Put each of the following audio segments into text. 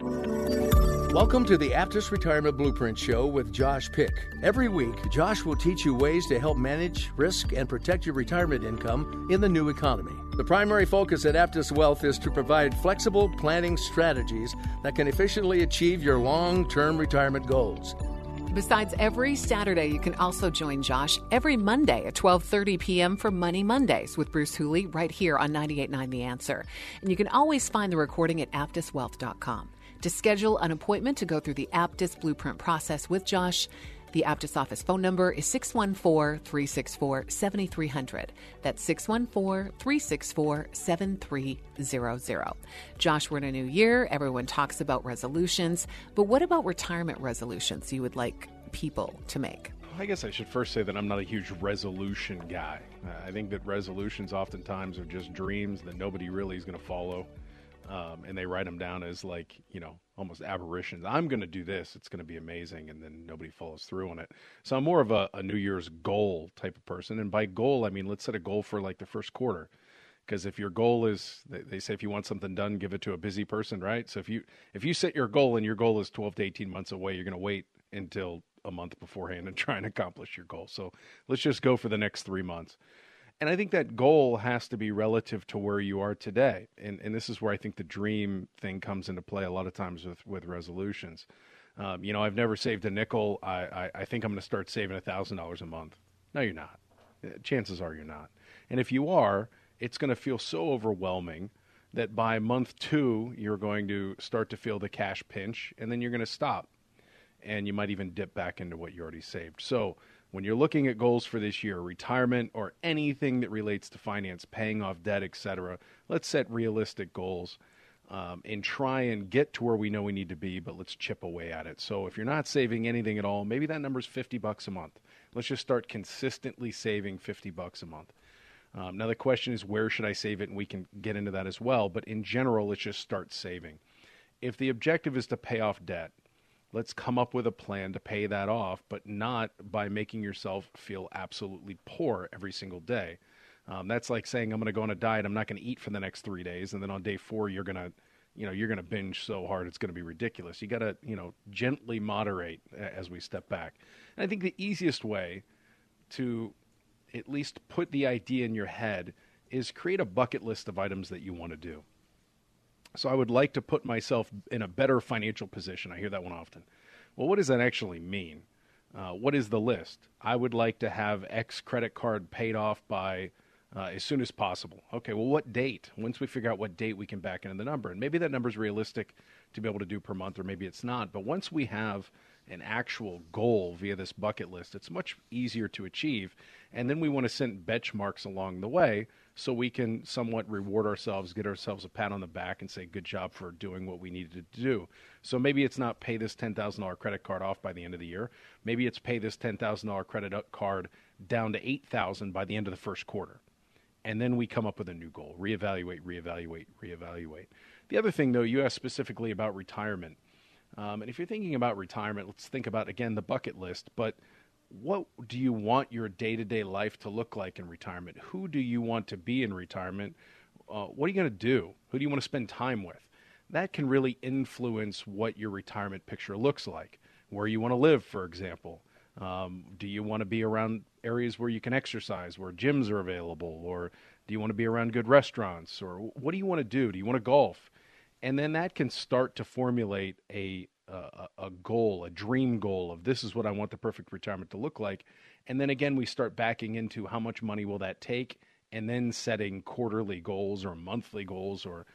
Welcome to the Aptus Retirement Blueprint Show with Josh Pick. Every week, Josh will teach you ways to help manage, risk, and protect your retirement income in the new economy. The primary focus at Aptus Wealth is to provide flexible planning strategies that can efficiently achieve your long term retirement goals. Besides every Saturday, you can also join Josh every Monday at 12:30 p.m. for Money Mondays with Bruce Hooley right here on 98.9 The Answer. And you can always find the recording at aptuswealth.com. To schedule an appointment to go through the Aptus Blueprint process with Josh, the Aptus office phone number is 614 364 7300. That's 614 364 7300. Josh, we're in a new year. Everyone talks about resolutions. But what about retirement resolutions you would like people to make? I guess I should first say that I'm not a huge resolution guy. Uh, I think that resolutions oftentimes are just dreams that nobody really is going to follow. Um, and they write them down as like, you know, almost aberrations. I'm going to do this. It's going to be amazing. And then nobody follows through on it. So I'm more of a, a New Year's goal type of person. And by goal, I mean, let's set a goal for like the first quarter because if your goal is they say if you want something done give it to a busy person right so if you if you set your goal and your goal is 12 to 18 months away you're going to wait until a month beforehand and try and accomplish your goal so let's just go for the next three months and i think that goal has to be relative to where you are today. And and this is where i think the dream thing comes into play a lot of times with with resolutions. Um, you know i've never saved a nickel. I i, I think i'm going to start saving a thousand dollars a month. No you're not. Chances are you're not. And if you are it's going to feel so overwhelming that by month two, you're going to start to feel the cash pinch, and then you're going to stop. And you might even dip back into what you already saved. So, when you're looking at goals for this year, retirement or anything that relates to finance, paying off debt, etc., let's set realistic goals um, and try and get to where we know we need to be, but let's chip away at it. So, if you're not saving anything at all, maybe that number is 50 bucks a month. Let's just start consistently saving 50 bucks a month. Um, now, the question is where should I save it? And we can get into that as well. But in general, let's just start saving. If the objective is to pay off debt, let's come up with a plan to pay that off, but not by making yourself feel absolutely poor every single day. Um, that's like saying I'm going to go on a diet. I'm not going to eat for the next three days, and then on day four you're going to, you know, you're going to binge so hard it's going to be ridiculous. You got to, you know, gently moderate as we step back. And I think the easiest way to at least put the idea in your head is create a bucket list of items that you want to do. So I would like to put myself in a better financial position. I hear that one often. Well, what does that actually mean? Uh, what is the list? I would like to have X credit card paid off by uh, as soon as possible. Okay, well, what date? Once we figure out what date, we can back into the number. And maybe that number is realistic to be able to do per month, or maybe it's not. But once we have an actual goal via this bucket list, it's much easier to achieve. And then we want to set benchmarks along the way so we can somewhat reward ourselves, get ourselves a pat on the back, and say, good job for doing what we needed to do. So maybe it's not pay this $10,000 credit card off by the end of the year. Maybe it's pay this $10,000 credit card down to 8000 by the end of the first quarter. And then we come up with a new goal reevaluate, reevaluate, reevaluate. The other thing, though, you asked specifically about retirement. Um, and if you're thinking about retirement, let's think about, again, the bucket list. But what do you want your day to day life to look like in retirement? Who do you want to be in retirement? Uh, what are you going to do? Who do you want to spend time with? That can really influence what your retirement picture looks like. Where you want to live, for example. Um, do you want to be around areas where you can exercise, where gyms are available? Or do you want to be around good restaurants? Or what do you want to do? Do you want to golf? And then that can start to formulate a, a, a goal, a dream goal of this is what I want the perfect retirement to look like. And then again, we start backing into how much money will that take, and then setting quarterly goals or monthly goals or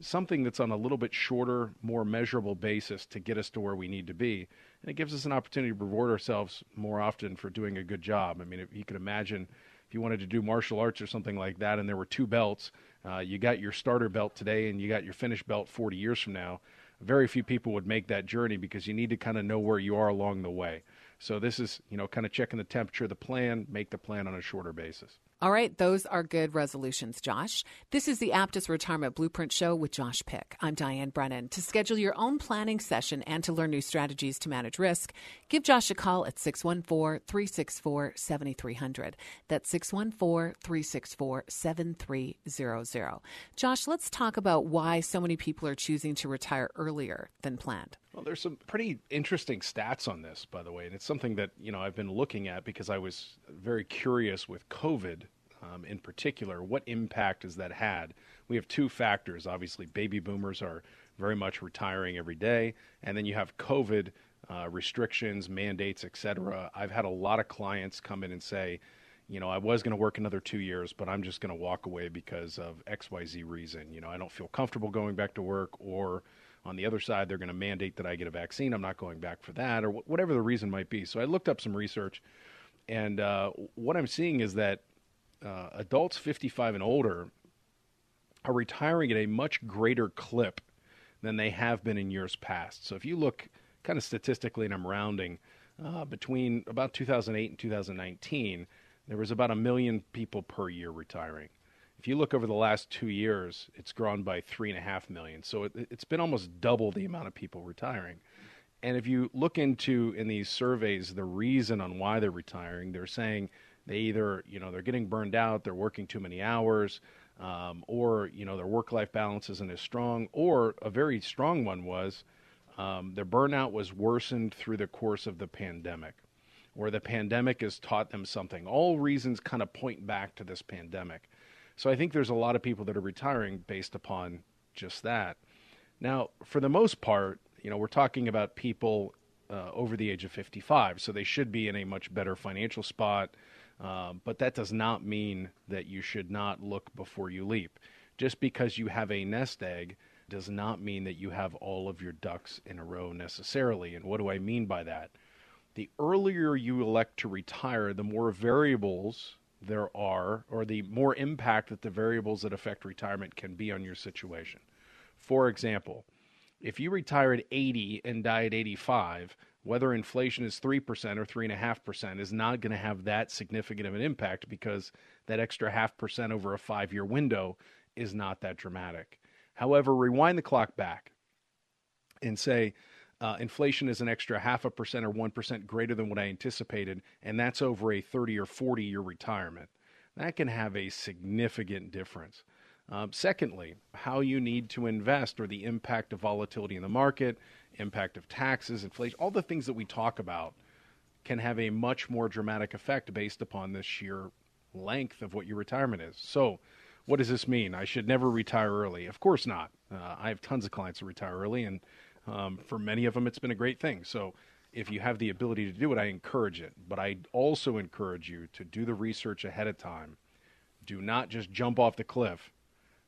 something that's on a little bit shorter, more measurable basis to get us to where we need to be. And it gives us an opportunity to reward ourselves more often for doing a good job. I mean, if you could imagine if you wanted to do martial arts or something like that and there were two belts, uh, you got your starter belt today and you got your finished belt 40 years from now. Very few people would make that journey because you need to kind of know where you are along the way. So this is, you know, kind of checking the temperature of the plan, make the plan on a shorter basis. All right, those are good resolutions, Josh. This is the Aptus Retirement Blueprint Show with Josh Pick. I'm Diane Brennan. To schedule your own planning session and to learn new strategies to manage risk, give Josh a call at 614 364 7300. That's 614 364 7300. Josh, let's talk about why so many people are choosing to retire earlier than planned. Well, there's some pretty interesting stats on this, by the way, and it's something that you know I've been looking at because I was very curious with COVID um, in particular. What impact has that had? We have two factors. Obviously, baby boomers are very much retiring every day, and then you have COVID uh, restrictions, mandates, etc. I've had a lot of clients come in and say, you know, I was going to work another two years, but I'm just going to walk away because of X, Y, Z reason. You know, I don't feel comfortable going back to work or on the other side, they're going to mandate that I get a vaccine. I'm not going back for that, or wh- whatever the reason might be. So I looked up some research, and uh, what I'm seeing is that uh, adults 55 and older are retiring at a much greater clip than they have been in years past. So if you look kind of statistically, and I'm rounding, uh, between about 2008 and 2019, there was about a million people per year retiring. If you look over the last two years, it's grown by three and a half million. So it, it's been almost double the amount of people retiring. And if you look into in these surveys the reason on why they're retiring, they're saying they either you know they're getting burned out, they're working too many hours, um, or you know their work-life balance isn't as strong, or a very strong one was um, their burnout was worsened through the course of the pandemic, or the pandemic has taught them something. All reasons kind of point back to this pandemic. So I think there's a lot of people that are retiring based upon just that. Now, for the most part, you know, we're talking about people uh, over the age of 55, so they should be in a much better financial spot. Uh, but that does not mean that you should not look before you leap. Just because you have a nest egg does not mean that you have all of your ducks in a row necessarily. And what do I mean by that? The earlier you elect to retire, the more variables there are, or the more impact that the variables that affect retirement can be on your situation. For example, if you retire at 80 and die at 85, whether inflation is 3% or 3.5% is not going to have that significant of an impact because that extra half percent over a five year window is not that dramatic. However, rewind the clock back and say, uh, inflation is an extra half a percent or 1% greater than what I anticipated, and that's over a 30 or 40 year retirement. That can have a significant difference. Um, secondly, how you need to invest or the impact of volatility in the market, impact of taxes, inflation, all the things that we talk about can have a much more dramatic effect based upon the sheer length of what your retirement is. So, what does this mean? I should never retire early. Of course not. Uh, I have tons of clients who retire early, and um, for many of them, it's been a great thing. So if you have the ability to do it, I encourage it. But I also encourage you to do the research ahead of time. Do not just jump off the cliff.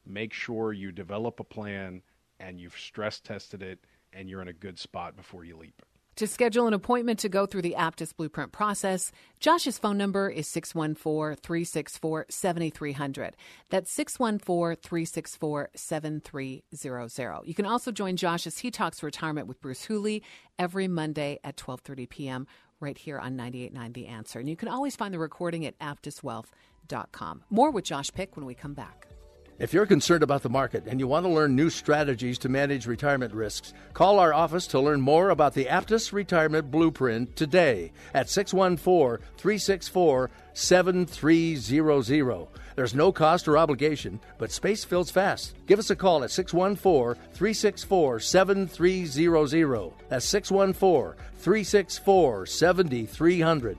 Make sure you develop a plan and you've stress tested it and you're in a good spot before you leap. To schedule an appointment to go through the Aptus Blueprint process, Josh's phone number is 614 364 7300. That's 614 364 7300. You can also join Josh as he talks retirement with Bruce Hooley every Monday at 12:30 p.m. right here on 989 The Answer. And you can always find the recording at aptuswealth.com. More with Josh Pick when we come back. If you're concerned about the market and you want to learn new strategies to manage retirement risks, call our office to learn more about the Aptus Retirement Blueprint today at 614 364 7300. There's no cost or obligation, but space fills fast. Give us a call at 614 364 7300. That's 614 364 7300.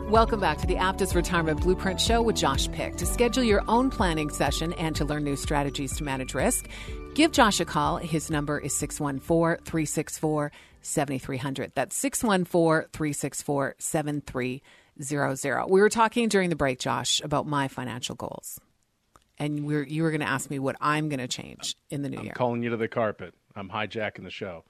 Welcome back to the Aptus Retirement Blueprint Show with Josh Pick. To schedule your own planning session and to learn new strategies to manage risk, give Josh a call. His number is 614 364 7300. That's 614 364 7300. We were talking during the break, Josh, about my financial goals. And we're, you were going to ask me what I'm going to change in the new I'm year. calling you to the carpet. I'm hijacking the show.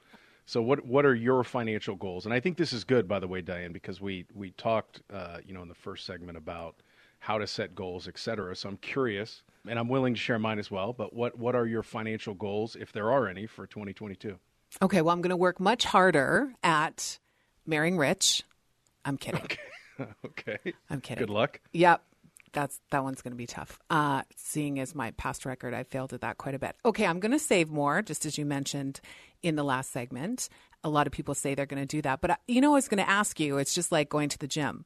So what what are your financial goals? And I think this is good, by the way, Diane, because we we talked, uh, you know, in the first segment about how to set goals, et cetera. So I'm curious, and I'm willing to share mine as well. But what what are your financial goals, if there are any, for 2022? Okay, well, I'm going to work much harder at marrying rich. I'm kidding. okay. I'm kidding. Good luck. Yep. That's that one's going to be tough. Uh, seeing as my past record, I failed at that quite a bit. Okay, I'm going to save more, just as you mentioned in the last segment. A lot of people say they're going to do that, but you know, I was going to ask you. It's just like going to the gym.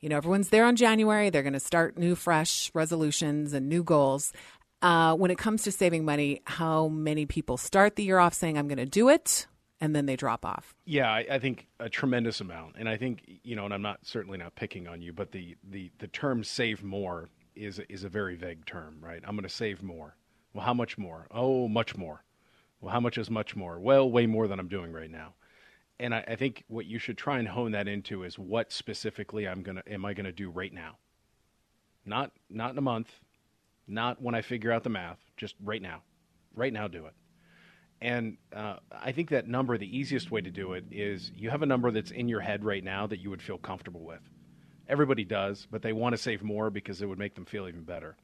You know, everyone's there on January. They're going to start new, fresh resolutions and new goals. Uh, when it comes to saving money, how many people start the year off saying, "I'm going to do it," and then they drop off? Yeah, I, I think a tremendous amount, and I think you know, and I'm not certainly not picking on you, but the the the term "save more" is is a very vague term, right? I'm going to save more. Well, how much more? Oh, much more. Well, how much is much more? Well, way more than I'm doing right now. And I, I think what you should try and hone that into is what specifically I'm gonna am I gonna do right now? Not not in a month, not when I figure out the math, just right now. Right now, do it. And uh, I think that number, the easiest way to do it is you have a number that's in your head right now that you would feel comfortable with. Everybody does, but they want to save more because it would make them feel even better.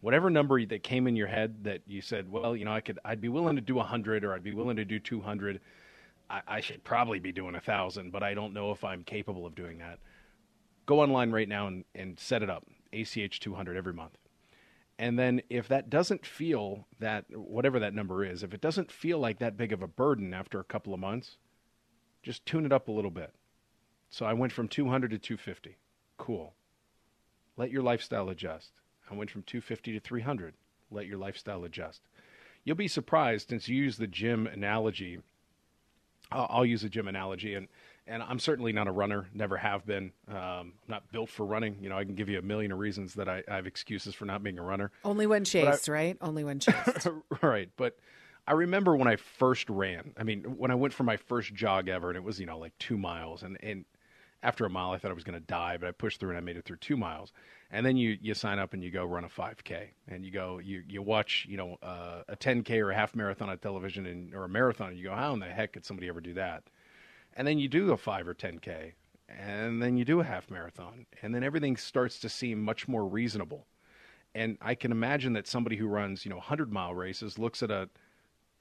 Whatever number that came in your head that you said, well, you know, I could, I'd be willing to do 100 or I'd be willing to do 200. I, I should probably be doing a thousand, but I don't know if I'm capable of doing that. Go online right now and, and set it up. ACH 200 every month. And then if that doesn't feel that, whatever that number is, if it doesn't feel like that big of a burden after a couple of months, just tune it up a little bit. So I went from 200 to 250. Cool. Let your lifestyle adjust. I went from 250 to 300. Let your lifestyle adjust. You'll be surprised since you use the gym analogy. I'll, use a gym analogy, and and I'm certainly not a runner, never have been. Um, I'm not built for running. You know, I can give you a million of reasons that I, I have excuses for not being a runner. Only when chased, right? Only when chased. right. But I remember when I first ran. I mean, when I went for my first jog ever, and it was you know like two miles, and and after a mile, I thought I was going to die, but I pushed through and I made it through two miles. And then you you sign up and you go run a 5K, and you go you you watch you know uh, a 10K or a half marathon on television, and or a marathon, and you go, how in the heck could somebody ever do that? And then you do a 5 or 10k and then you do a half marathon and then everything starts to seem much more reasonable. And i can imagine that somebody who runs you know 100 mile races looks at a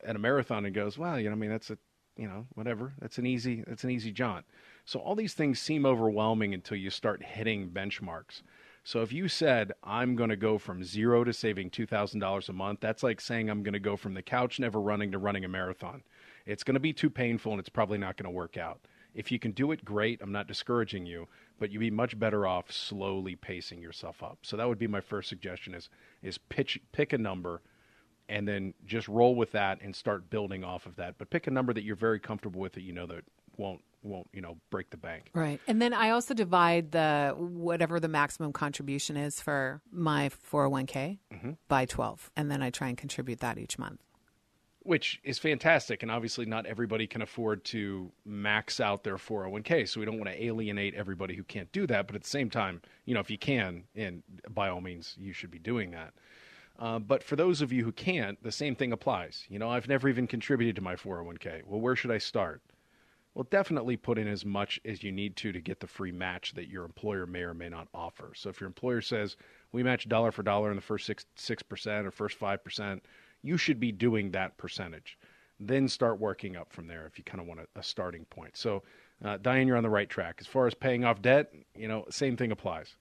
at a marathon and goes well you know i mean that's a you know whatever. That's an easy that's an easy jaunt. So all these things seem overwhelming until you start hitting benchmarks. So if you said i'm going to go from zero to saving $2000 a month that's like saying i'm going to go from the couch never running to running a marathon it's going to be too painful and it's probably not going to work out. If you can do it, great. I'm not discouraging you, but you'd be much better off slowly pacing yourself up. So that would be my first suggestion is is pitch pick a number and then just roll with that and start building off of that. But pick a number that you're very comfortable with that you know that won't won't you know break the bank. Right. And then I also divide the whatever the maximum contribution is for my 401k Mm-hmm. by 12 and then I try and contribute that each month. Which is fantastic. And obviously, not everybody can afford to max out their 401k. So we don't want to alienate everybody who can't do that. But at the same time, you know, if you can, and by all means, you should be doing that. Uh, but for those of you who can't, the same thing applies. You know, I've never even contributed to my 401k. Well, where should I start? Well, definitely put in as much as you need to to get the free match that your employer may or may not offer. So if your employer says we match dollar for dollar in the first six six percent or first five percent, you should be doing that percentage. Then start working up from there if you kind of want a, a starting point. So, uh, Diane, you're on the right track. As far as paying off debt, you know, same thing applies.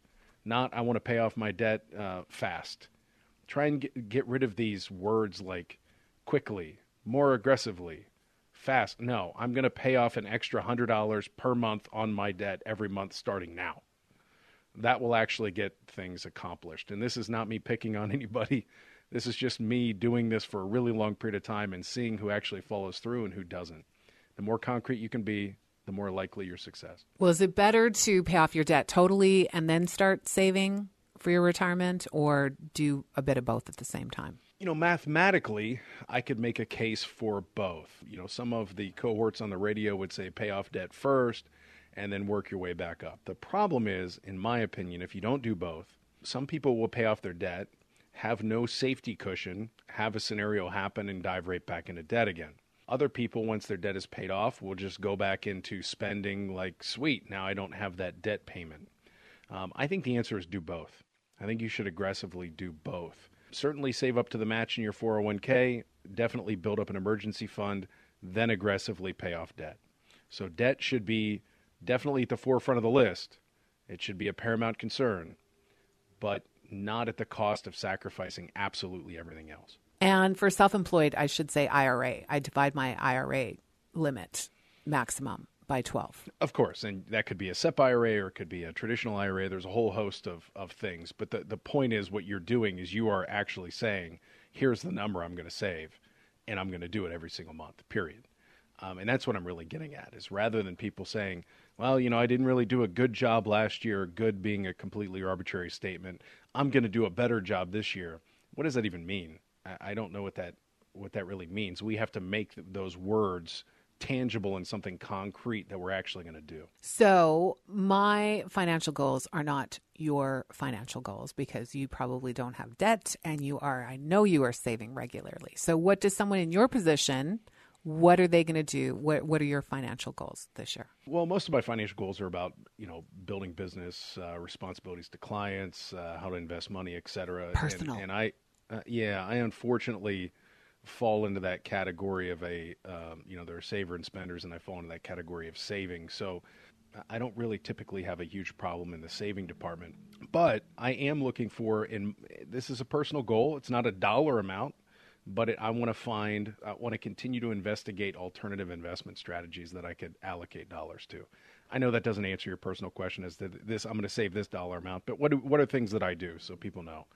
Not I want to pay off my debt uh, fast. Try and get, get rid of these words like quickly, more aggressively, fast. No, I'm going to pay off an extra $100 per month on my debt every month starting now. That will actually get things accomplished. And this is not me picking on anybody. This is just me doing this for a really long period of time and seeing who actually follows through and who doesn't. The more concrete you can be, the more likely your success. Well, is it better to pay off your debt totally and then start saving for your retirement or do a bit of both at the same time? you know, mathematically, I could make a case for both. You know, some of the cohorts on the radio would say pay off debt first and then work your way back up. The problem is, in my opinion, if you don't do both, some people will pay off their debt, have no safety cushion, have a scenario happen, and dive right back into debt again. Other people, once their debt is paid off, will just go back into spending like, sweet, now I don't have that debt payment. Um, I think the answer is do both. I think you should aggressively do both certainly save up to the match in your 401k, definitely build up an emergency fund, then aggressively pay off debt. So debt should be definitely at the forefront of the list. It should be a paramount concern, but not at the cost of sacrificing absolutely everything else. And for self employed, I should say IRA. I divide my IRA limit maximum by 12. Of course, and that could be a SEP IRA or it could be a traditional IRA. There's a whole host of, of things. But the, the point is, what you're doing is you are actually saying, here's the number I'm going to save, and I'm going to do it every single month, period. Um, and that's what I'm really getting at is rather than people saying, well, you know, I didn't really do a good job last year, good being a completely arbitrary statement, I'm going to do a better job this year. What does that even mean? I, don't know what that what that really means. We have to make those words tangible and something concrete that we're actually going to do. So, my financial goals are not your financial goals because you probably don't have debt and you are, I know you are saving regularly. So, what does someone in your position? What are they going to do? What What are your financial goals this year? Well, most of my financial goals are about you know building business, uh, responsibilities to clients, uh, how to invest money, etc. Personal. And, and I, uh, yeah, I unfortunately fall into that category of a, um, you know, there are saver and spenders, and I fall into that category of saving. So I don't really typically have a huge problem in the saving department, but I am looking for, and this is a personal goal. It's not a dollar amount, but it, I want to find, I want to continue to investigate alternative investment strategies that I could allocate dollars to. I know that doesn't answer your personal question as to this, I'm going to save this dollar amount, but what, do, what are things that I do so people know?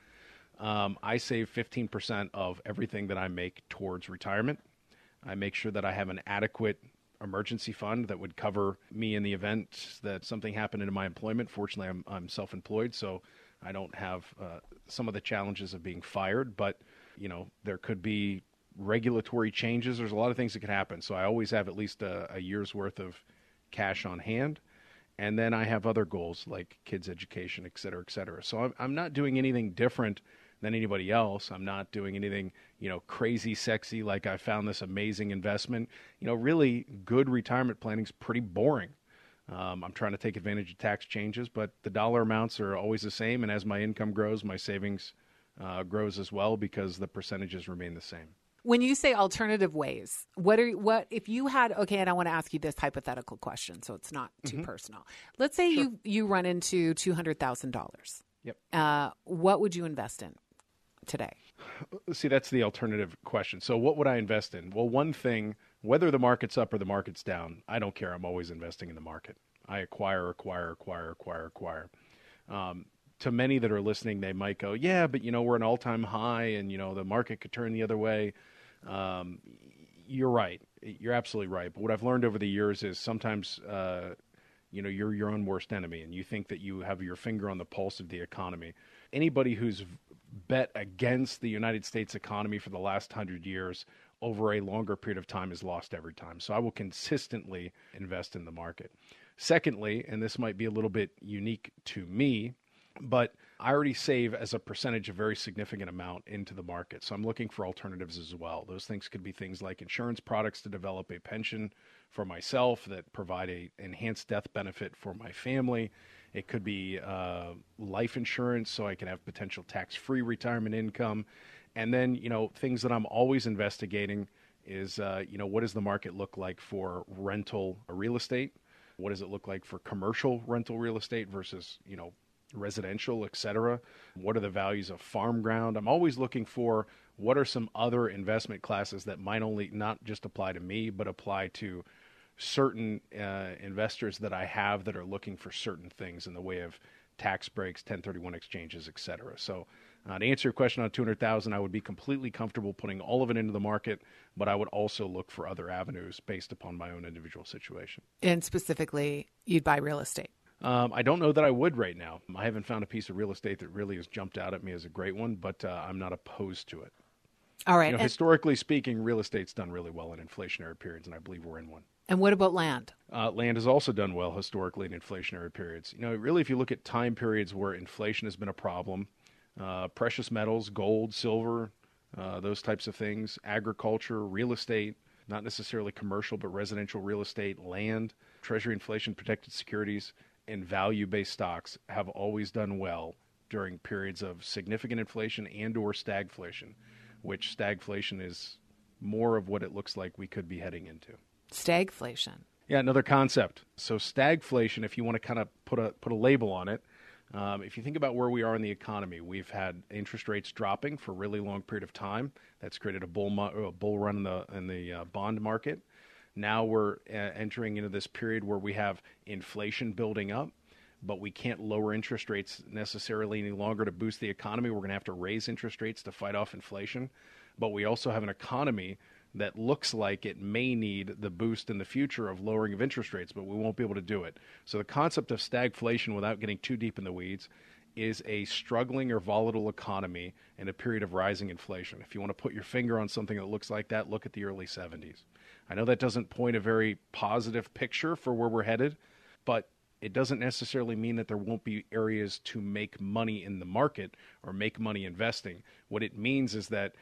Um, I save 15% of everything that I make towards retirement. I make sure that I have an adequate emergency fund that would cover me in the event that something happened in my employment. Fortunately, I'm, I'm self employed, so I don't have uh, some of the challenges of being fired, but you know, there could be regulatory changes. There's a lot of things that could happen. So I always have at least a, a year's worth of cash on hand. And then I have other goals like kids' education, et cetera, et cetera. So I'm, I'm not doing anything different than anybody else. I'm not doing anything, you know, crazy sexy like I found this amazing investment. You know, really good retirement planning is pretty boring. Um, I'm trying to take advantage of tax changes, but the dollar amounts are always the same. And as my income grows, my savings uh, grows as well because the percentages remain the same. When you say alternative ways, what are what if you had okay? And I want to ask you this hypothetical question, so it's not too mm-hmm. personal. Let's say sure. you you run into two hundred thousand dollars. Yep. Uh, what would you invest in? today? See, that's the alternative question. So, what would I invest in? Well, one thing, whether the market's up or the market's down, I don't care. I'm always investing in the market. I acquire, acquire, acquire, acquire, acquire. Um, to many that are listening, they might go, "Yeah, but you know, we're an all-time high, and you know, the market could turn the other way." Um, you're right. You're absolutely right. But what I've learned over the years is sometimes, uh, you know, you're your own worst enemy, and you think that you have your finger on the pulse of the economy. Anybody who's bet against the United States economy for the last hundred years over a longer period of time is lost every time. So I will consistently invest in the market. Secondly, and this might be a little bit unique to me, But I already save as a percentage a very significant amount into the market. So I'm looking for alternatives as well. Those things could be things like insurance products to develop a pension for myself that provide a enhanced death benefit for my family. It could be uh, life insurance so I can have potential tax-free retirement income. And then, you know, things that I'm always investigating is, uh, you know, what does the market look like for rental real estate? What does it look like for commercial rental real estate versus, you know, residential, etc.? What are the values of farm ground? I'm always looking for what are some other investment classes that might only not just apply to me, but apply to certain uh, investors that I have that are looking for certain things in the way of tax breaks, 1031 exchanges, etc. So, uh, to answer your question on 200,000, I would be completely comfortable putting all of it into the market, but I would also look for other avenues based upon my own individual situation. And specifically, you'd buy real estate. Um, I don't know that I would right now. I haven't found a piece of real estate that really has jumped out at me as a great one, but uh, I'm not opposed to it. All right. You know, historically speaking, real estate's done really well in inflationary periods, and I believe we're in one. And what about land? Uh, land has also done well historically in inflationary periods. You know, really, if you look at time periods where inflation has been a problem, uh, precious metals, gold, silver, uh, those types of things, agriculture, real estate, not necessarily commercial, but residential real estate, land, treasury inflation protected securities, and value based stocks have always done well during periods of significant inflation and or stagflation, which stagflation is more of what it looks like we could be heading into. Stagflation. Yeah, another concept. So stagflation, if you want to kind of put a put a label on it, um, if you think about where we are in the economy, we've had interest rates dropping for a really long period of time. That's created a bull a bull run in the in the uh, bond market. Now we're uh, entering into this period where we have inflation building up, but we can't lower interest rates necessarily any longer to boost the economy. We're going to have to raise interest rates to fight off inflation. But we also have an economy that looks like it may need the boost in the future of lowering of interest rates, but we won't be able to do it. So the concept of stagflation, without getting too deep in the weeds, is a struggling or volatile economy in a period of rising inflation. If you want to put your finger on something that looks like that, look at the early 70s. I know that doesn't point a very positive picture for where we're headed, but it doesn't necessarily mean that there won't be areas to make money in the market or make money investing. What it means is that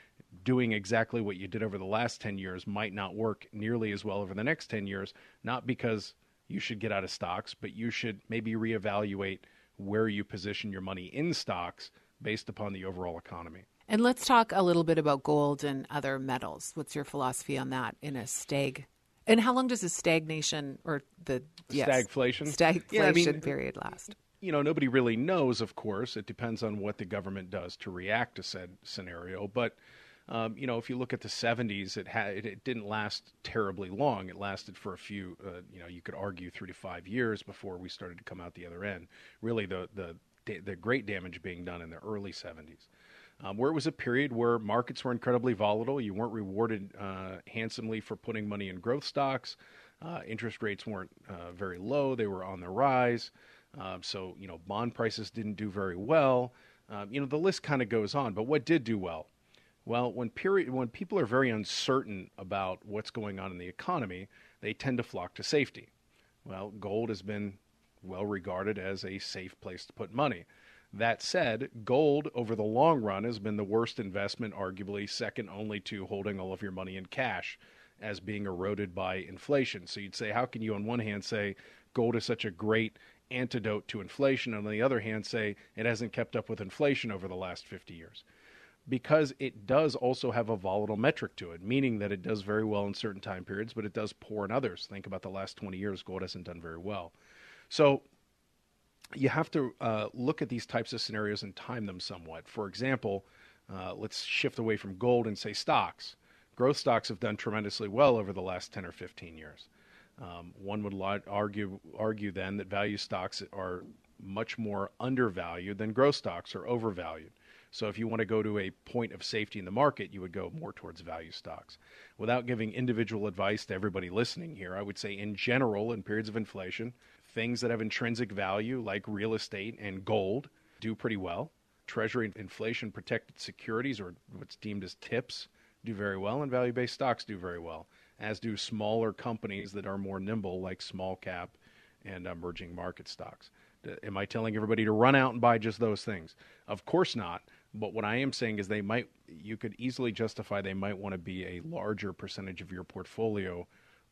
doing exactly what you did over the last 10 years might not work nearly as well over the next 10 years, not because you should get out of stocks, but you should maybe reevaluate where you position your money in stocks based upon the overall economy. And let's talk a little bit about gold and other metals. What's your philosophy on that in a stag? And how long does the stagnation or the yes, stagflation stagflation yeah, I mean, period last? You know, nobody really knows. Of course, it depends on what the government does to react to said scenario. But um, you know, if you look at the 70s, it, had, it, it, didn't last terribly long. It lasted for a few, uh, you know, you could argue three to five years before we started to come out the other end. Really, the, the, the great damage being done in the early 70s. Um, where it was a period where markets were incredibly volatile. You weren't rewarded uh, handsomely for putting money in growth stocks. Uh, interest rates weren't uh, very low, they were on the rise. Um, so, you know, bond prices didn't do very well. Um, you know, the list kind of goes on. But what did do well? Well, when period when people are very uncertain about what's going on in the economy, they tend to flock to safety. Well, gold has been well regarded as a safe place to put money. That said, gold over the long run has been the worst investment, arguably second only to holding all of your money in cash as being eroded by inflation. So you'd say, how can you, on one hand, say gold is such a great antidote to inflation, and on the other hand, say it hasn't kept up with inflation over the last 50 years? because it does also have a volatile metric to it, meaning that it does very well in certain time periods, but it does poor in others. Think about the last 20 years, gold hasn't done very well. So you have to uh, look at these types of scenarios and time them somewhat. For example, uh, let's shift away from gold and say stocks. Growth stocks have done tremendously well over the last 10 or 15 years. Um, one would argue argue then that value stocks are much more undervalued than growth stocks are overvalued. So if you want to go to a point of safety in the market, you would go more towards value stocks. Without giving individual advice to everybody listening here, I would say in general, in periods of inflation, things that have intrinsic value like real estate and gold do pretty well. Treasury inflation protected securities, or what's deemed as TIPS, do very well, and value based stocks do very well, as do smaller companies that are more nimble, like small cap and emerging market stocks. Am I telling everybody to run out and buy just those things? Of course not. But what I am saying is they might, you could easily justify they might want to be a larger percentage of your portfolio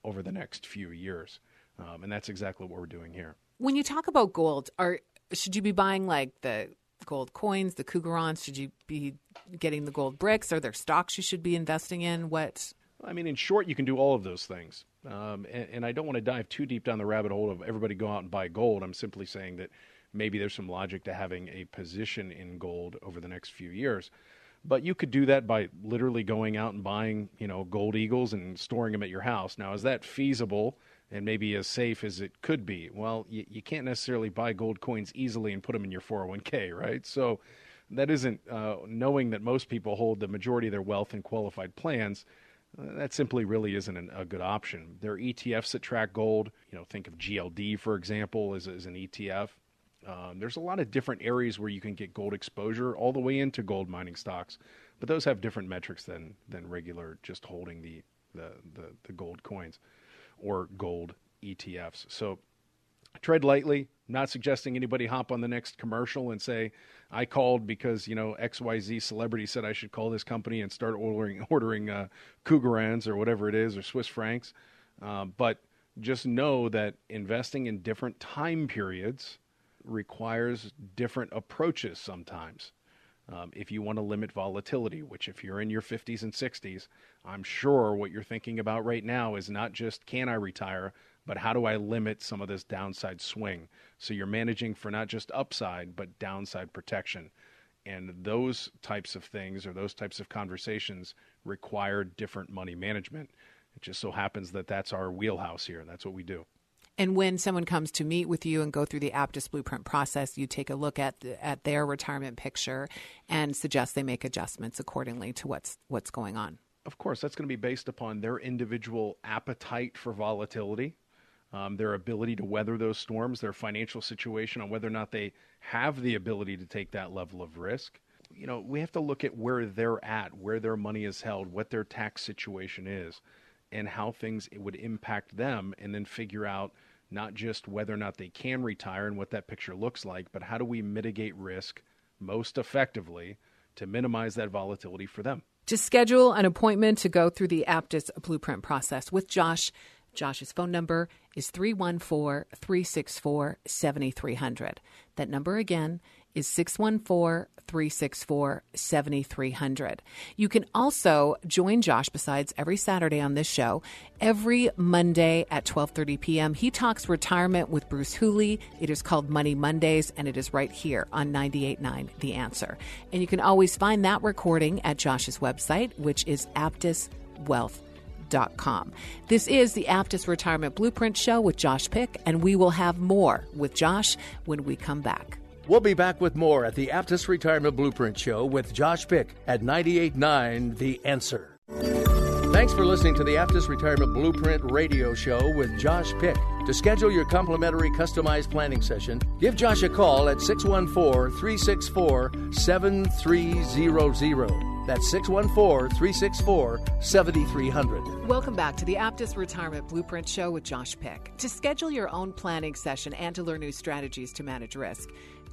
over the next few years. Um, and that's exactly what we're doing here. When you talk about gold, are should you be buying like the gold coins, the Krugerrands? Should you be getting the gold bricks? Are there stocks you should be investing in? What? I mean, in short, you can do all of those things. Um, and, and, I don't want to dive too deep down the rabbit hole of everybody go out and buy gold. I'm simply saying that maybe there's some logic to having a position in gold over the next few years. But you could do that by literally going out and buying, you know, gold eagles and storing them at your house. Now, is that feasible and maybe as safe as it could be? Well, you, you can't necessarily buy gold coins easily and put them in your 401k, right? So that isn't uh, knowing that most people hold the majority of their wealth in qualified plans. Uh, that simply really isn't an, a good option. There are ETFs that track gold. You know, think of GLD, for example, as, as an ETF. Um, there's a lot of different areas where you can get gold exposure, all the way into gold mining stocks, but those have different metrics than than regular just holding the the the, the gold coins or gold ETFs. So tread lightly. not suggesting anybody hop on the next commercial and say, "I called because you know XYZ celebrity said I should call this company and start ordering ordering uh, Krugerrands or whatever it is or Swiss francs." Uh, but just know that investing in different time periods requires different approaches sometimes. Um, if you want to limit volatility, which if you're in your 50s and 60s, I'm sure what you're thinking about right now is not just can I retire, but how do I limit some of this downside swing? So you're managing for not just upside, but downside protection. And those types of things or those types of conversations require different money management. It just so happens that that's our wheelhouse here. That's what we do. And when someone comes to meet with you and go through the Aptus blueprint process, you take a look at at their retirement picture and suggest they make adjustments accordingly to what's what's going on. Of course, that's going to be based upon their individual appetite for volatility, um, their ability to weather those storms, their financial situation, on whether or not they have the ability to take that level of risk. You know, we have to look at where they're at, where their money is held, what their tax situation is and how things would impact them, and then figure out not just whether or not they can retire and what that picture looks like, but how do we mitigate risk most effectively to minimize that volatility for them. To schedule an appointment to go through the Aptus blueprint process with Josh, Josh's phone number is 314 364 7300. That number again is 614 364 7300. You can also join Josh besides every Saturday on this show. Every Monday at 12:30 p.m. he talks retirement with Bruce Hooley. It is called Money Mondays and it is right here on 989 The Answer. And you can always find that recording at Josh's website which is Aptus Wealth. This is the Aptus Retirement Blueprint Show with Josh Pick, and we will have more with Josh when we come back. We'll be back with more at the Aptus Retirement Blueprint Show with Josh Pick at 98.9 The Answer. Thanks for listening to the Aptus Retirement Blueprint Radio Show with Josh Pick. To schedule your complimentary customized planning session, give Josh a call at 614 364 7300. That's 614 364 7300. Welcome back to the Aptus Retirement Blueprint Show with Josh Pick. To schedule your own planning session and to learn new strategies to manage risk,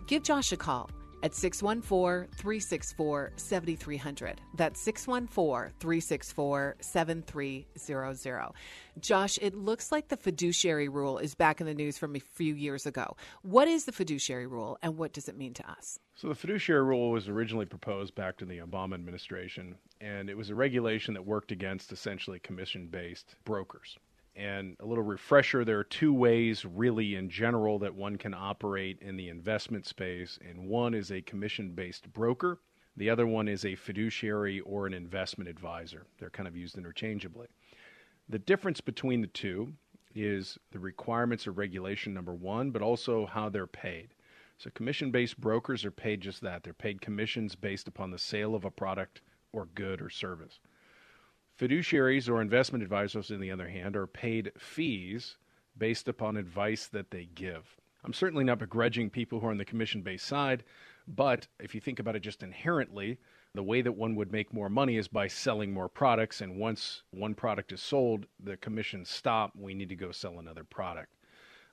give Josh a call at 614 364 7300. That's 614 364 7300. Josh, it looks like the fiduciary rule is back in the news from a few years ago. What is the fiduciary rule and what does it mean to us? So, the fiduciary rule was originally proposed back to the Obama administration, and it was a regulation that worked against essentially commission based brokers. And a little refresher there are two ways, really, in general, that one can operate in the investment space. And one is a commission based broker, the other one is a fiduciary or an investment advisor. They're kind of used interchangeably. The difference between the two is the requirements of regulation, number one, but also how they're paid. So, commission based brokers are paid just that. They're paid commissions based upon the sale of a product or good or service. Fiduciaries or investment advisors, on the other hand, are paid fees based upon advice that they give. I'm certainly not begrudging people who are on the commission based side, but if you think about it just inherently, the way that one would make more money is by selling more products. And once one product is sold, the commissions stop. We need to go sell another product.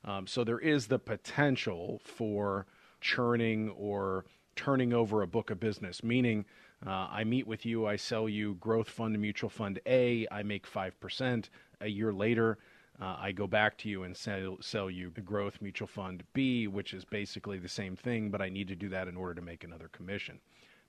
Um, so there is the potential for churning or turning over a book of business, meaning uh, I meet with you, I sell you growth fund mutual fund A, I make 5%. A year later, uh, I go back to you and sell, sell you the growth mutual fund B, which is basically the same thing, but I need to do that in order to make another commission.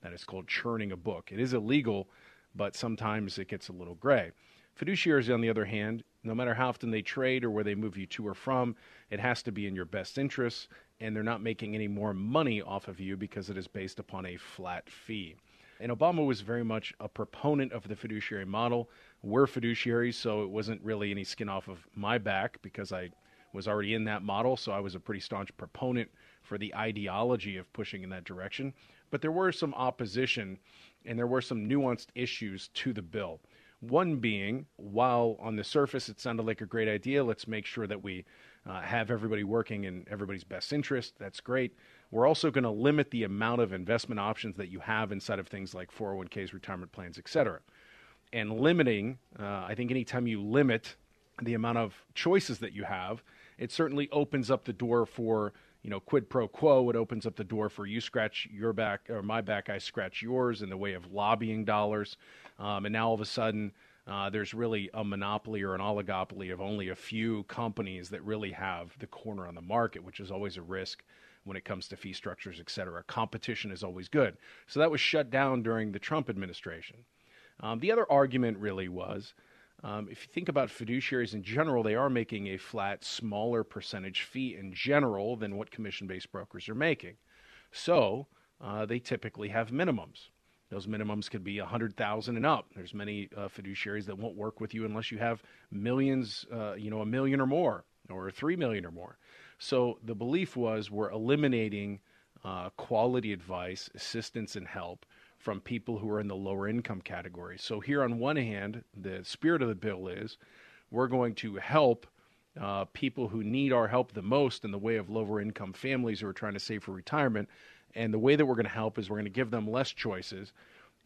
That is called churning a book. It is illegal, but sometimes it gets a little gray. Fiduciaries, on the other hand, no matter how often they trade or where they move you to or from, it has to be in your best interests, and they're not making any more money off of you because it is based upon a flat fee. And Obama was very much a proponent of the fiduciary model. We're fiduciaries, so it wasn't really any skin off of my back because I was already in that model, so I was a pretty staunch proponent for the ideology of pushing in that direction. But there were some opposition and there were some nuanced issues to the bill. One being, while on the surface it sounded like a great idea, let's make sure that we uh, have everybody working in everybody's best interest. That's great. We're also going to limit the amount of investment options that you have inside of things like 401ks, retirement plans, et cetera. And limiting, uh, I think anytime you limit the amount of choices that you have, it certainly opens up the door for you know quid pro quo. It opens up the door for you scratch your back or my back, I scratch yours in the way of lobbying dollars. Um, and now all of a sudden, uh, there's really a monopoly or an oligopoly of only a few companies that really have the corner on the market, which is always a risk when it comes to fee structures, et cetera. Competition is always good. So that was shut down during the Trump administration. Um, the other argument really was um, if you think about fiduciaries in general, they are making a flat, smaller percentage fee in general than what commission based brokers are making. So uh, they typically have minimums. Those minimums could be 100,000 and up. There's many uh, fiduciaries that won't work with you unless you have millions, uh, you know, a million or more, or 3 million or more. So the belief was we're eliminating uh, quality advice, assistance, and help from people who are in the lower income category. So, here on one hand, the spirit of the bill is we're going to help uh, people who need our help the most in the way of lower income families who are trying to save for retirement. And the way that we're going to help is we're going to give them less choices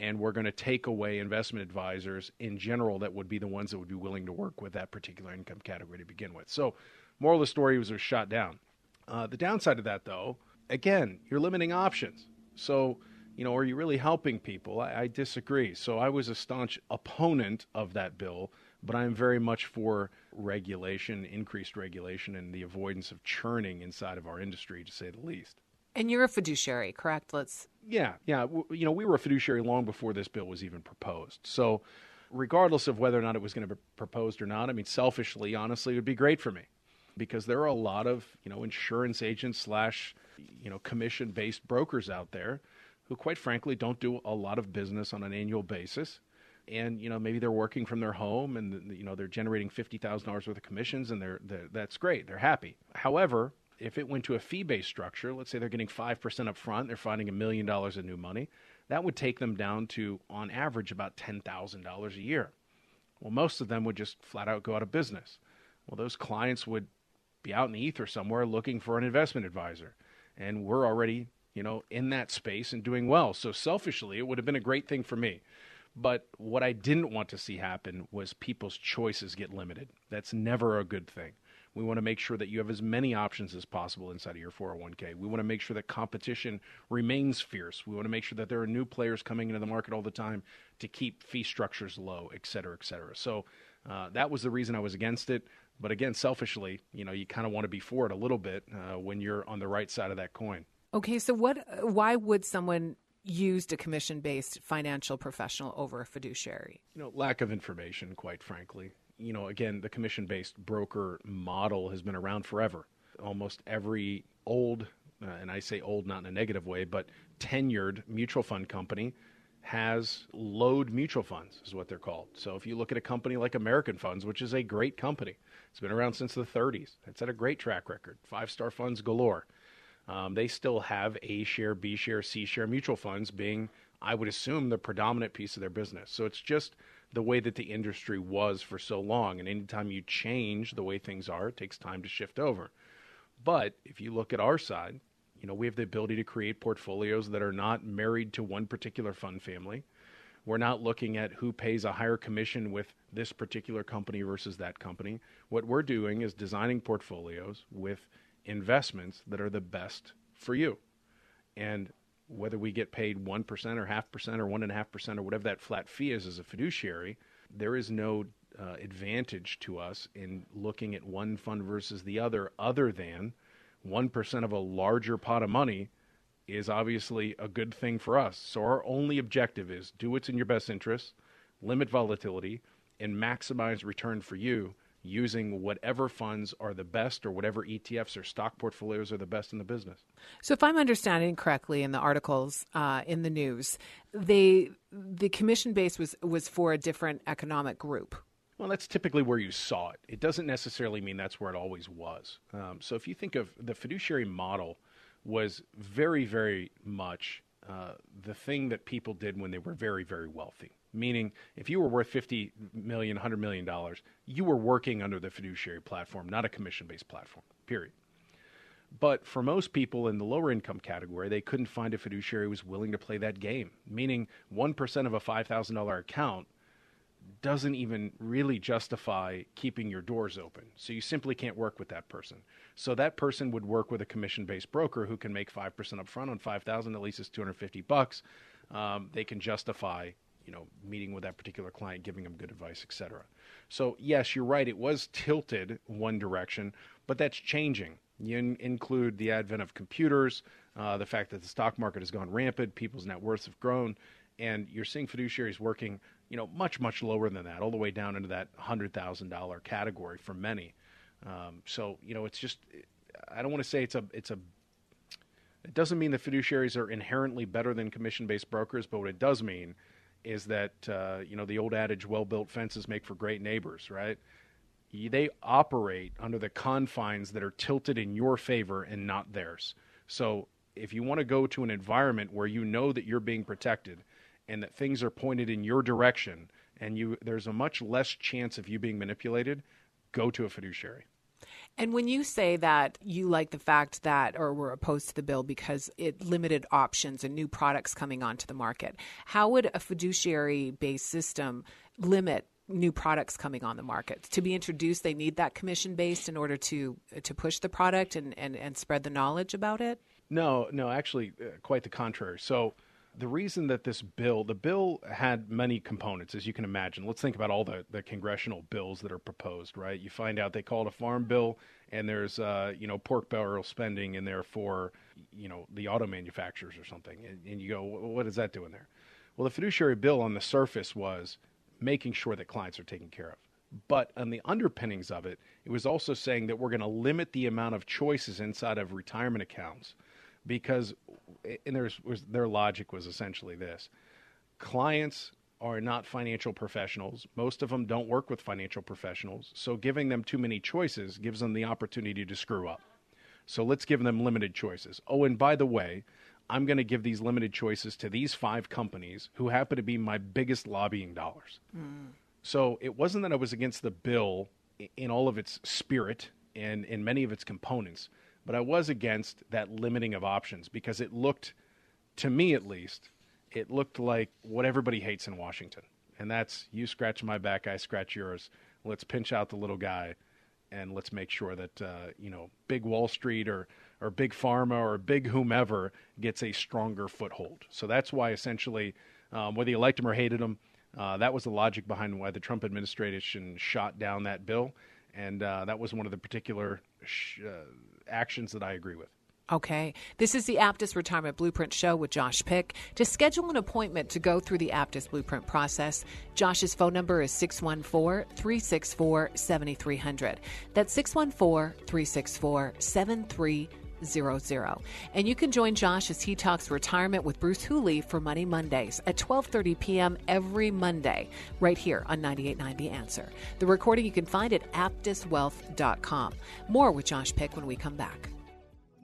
and we're going to take away investment advisors in general that would be the ones that would be willing to work with that particular income category to begin with. So, moral of the story was it was shot down. Uh, the downside of that, though, again, you're limiting options. So, you know, are you really helping people? I, I disagree. So I was a staunch opponent of that bill, but I'm very much for regulation, increased regulation, and the avoidance of churning inside of our industry, to say the least. And you're a fiduciary, correct? Let's. Yeah, yeah. You know, we were a fiduciary long before this bill was even proposed. So, regardless of whether or not it was going to be proposed or not, I mean, selfishly, honestly, it would be great for me because there are a lot of you know insurance agents slash you know commission based brokers out there who, quite frankly, don't do a lot of business on an annual basis. And you know maybe they're working from their home, and you know they're generating fifty thousand dollars worth of commissions, and they're, they're that's great. They're happy. However, if it went to a fee-based structure, let's say they're getting five percent up front, they're finding a million dollars in new money, that would take them down to, on average, about ten thousand dollars a year. Well, most of them would just flat out go out of business. Well, those clients would be out in the ether somewhere looking for an investment advisor, and we're already you know, in that space and doing well. So selfishly, it would have been a great thing for me. But what I didn't want to see happen was people's choices get limited. That's never a good thing. We want to make sure that you have as many options as possible inside of your 401k. We want to make sure that competition remains fierce. We want to make sure that there are new players coming into the market all the time to keep fee structures low, et cetera, et cetera. So uh, that was the reason I was against it. But again, selfishly, you know, you kind of want to be for it a little bit uh, when you're on the right side of that coin. Okay, so what? Why would someone use a commission-based financial professional over a fiduciary? You know, lack of information, quite frankly. You know, again, the commission-based broker model has been around forever. Almost every old, uh, and I say old not in a negative way, but tenured mutual fund company has load mutual funds is what they're called. So if you look at a company like American Funds, which is a great company, it's been around since the 30s. It's had a great track record, five-star funds galore um, they still have A share, B share, C share mutual funds being, I would assume, the predominant piece of their business. So it's just the way that the industry was for so long. And anytime you change the way things are, it takes time to shift over. But if you look at our side, you know, we have the ability to create portfolios that are not married to one particular fund family. We're not looking at who pays a higher commission with this particular company versus that company. What we're doing is designing portfolios with investments that are the best for you. And whether we get paid 1% or half percent or 1.5% or whatever that flat fee is as a fiduciary, there is no uh, advantage to us in looking at one fund versus the other, other than 1% of a larger pot of money is obviously a good thing for us. So our only objective is do what's in your best interest, limit volatility, and maximize return for you using whatever funds are the best or whatever ETFs or stock portfolios are the best in the business. So, if I'm understanding correctly in the articles uh, in the news, they the commission base was was for a different economic group. Well, that's typically where you saw it. It doesn't necessarily mean that's where it always was. Um, so, if you think of the fiduciary model, was very, very much uh, the thing that people did when they were very, very wealthy. Meaning, if you were worth 50 million, 100 million dollars, you were working under the fiduciary platform, not a commission based platform, period. But for most people in the lower income category, they couldn't find a fiduciary who was willing to play that game. Meaning, 1% of a $5,000 account doesn't even really justify keeping your doors open. So you simply can't work with that person. So that person would work with a commission-based broker who can make 5% up front on 5000 at least it's 250 bucks. Um, they can justify you know meeting with that particular client giving them good advice etc so yes you're right it was tilted one direction but that's changing you in- include the advent of computers uh, the fact that the stock market has gone rampant people's net worths have grown and you're seeing fiduciaries working you know, much much lower than that, all the way down into that hundred thousand dollar category for many. Um, so you know, it's just I don't want to say it's a it's a it doesn't mean the fiduciaries are inherently better than commission based brokers, but what it does mean is that uh, you know the old adage, well built fences make for great neighbors, right? They operate under the confines that are tilted in your favor and not theirs. So if you want to go to an environment where you know that you're being protected and that things are pointed in your direction and you there's a much less chance of you being manipulated, go to a fiduciary. And when you say that you like the fact that, or were opposed to the bill because it limited options and new products coming onto the market, how would a fiduciary based system limit new products coming on the market? To be introduced, they need that commission based in order to to push the product and, and, and spread the knowledge about it? No, no, actually, uh, quite the contrary. So, the reason that this bill, the bill had many components, as you can imagine. Let's think about all the, the congressional bills that are proposed, right? You find out they call it a farm bill, and there's, uh, you know, pork barrel spending in there for, you know, the auto manufacturers or something. And, and you go, what is that doing there? Well, the fiduciary bill on the surface was making sure that clients are taken care of. But on the underpinnings of it, it was also saying that we're going to limit the amount of choices inside of retirement accounts because and there's was, their logic was essentially this: clients are not financial professionals. Most of them don't work with financial professionals, so giving them too many choices gives them the opportunity to screw up. So let's give them limited choices. Oh, and by the way, I'm going to give these limited choices to these five companies who happen to be my biggest lobbying dollars. Mm. So it wasn't that I was against the bill in all of its spirit and in many of its components. But I was against that limiting of options because it looked, to me at least, it looked like what everybody hates in Washington. And that's you scratch my back, I scratch yours. Let's pinch out the little guy and let's make sure that, uh, you know, big Wall Street or, or big pharma or big whomever gets a stronger foothold. So that's why essentially, um, whether you liked him or hated him, uh, that was the logic behind why the Trump administration shot down that bill. And uh, that was one of the particular sh- uh, actions that I agree with. Okay. This is the Aptus Retirement Blueprint Show with Josh Pick. To schedule an appointment to go through the Aptus Blueprint process, Josh's phone number is 614 364 7300. That's 614 364 7300. And you can join Josh as he talks retirement with Bruce Hooley for Money Mondays at 12:30 p.m. every Monday right here on 98.9 The Answer. The recording you can find at aptuswealth.com. More with Josh Pick when we come back.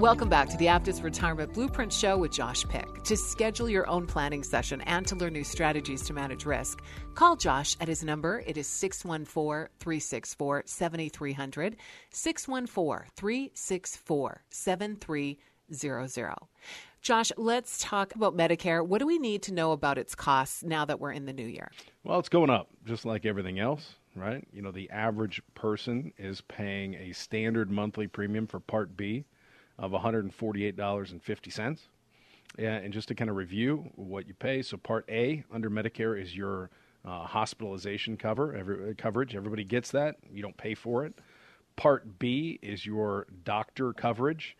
Welcome back to the Aptus Retirement Blueprint Show with Josh Pick. To schedule your own planning session and to learn new strategies to manage risk, call Josh at his number. It is 614 364 7300. 614 364 7300. Josh, let's talk about Medicare. What do we need to know about its costs now that we're in the new year? Well, it's going up, just like everything else, right? You know, the average person is paying a standard monthly premium for Part B of $148.50. Yeah, and just to kind of review what you pay, so Part A under Medicare is your uh, hospitalization cover every, coverage. Everybody gets that. You don't pay for it. Part B is your doctor coverage,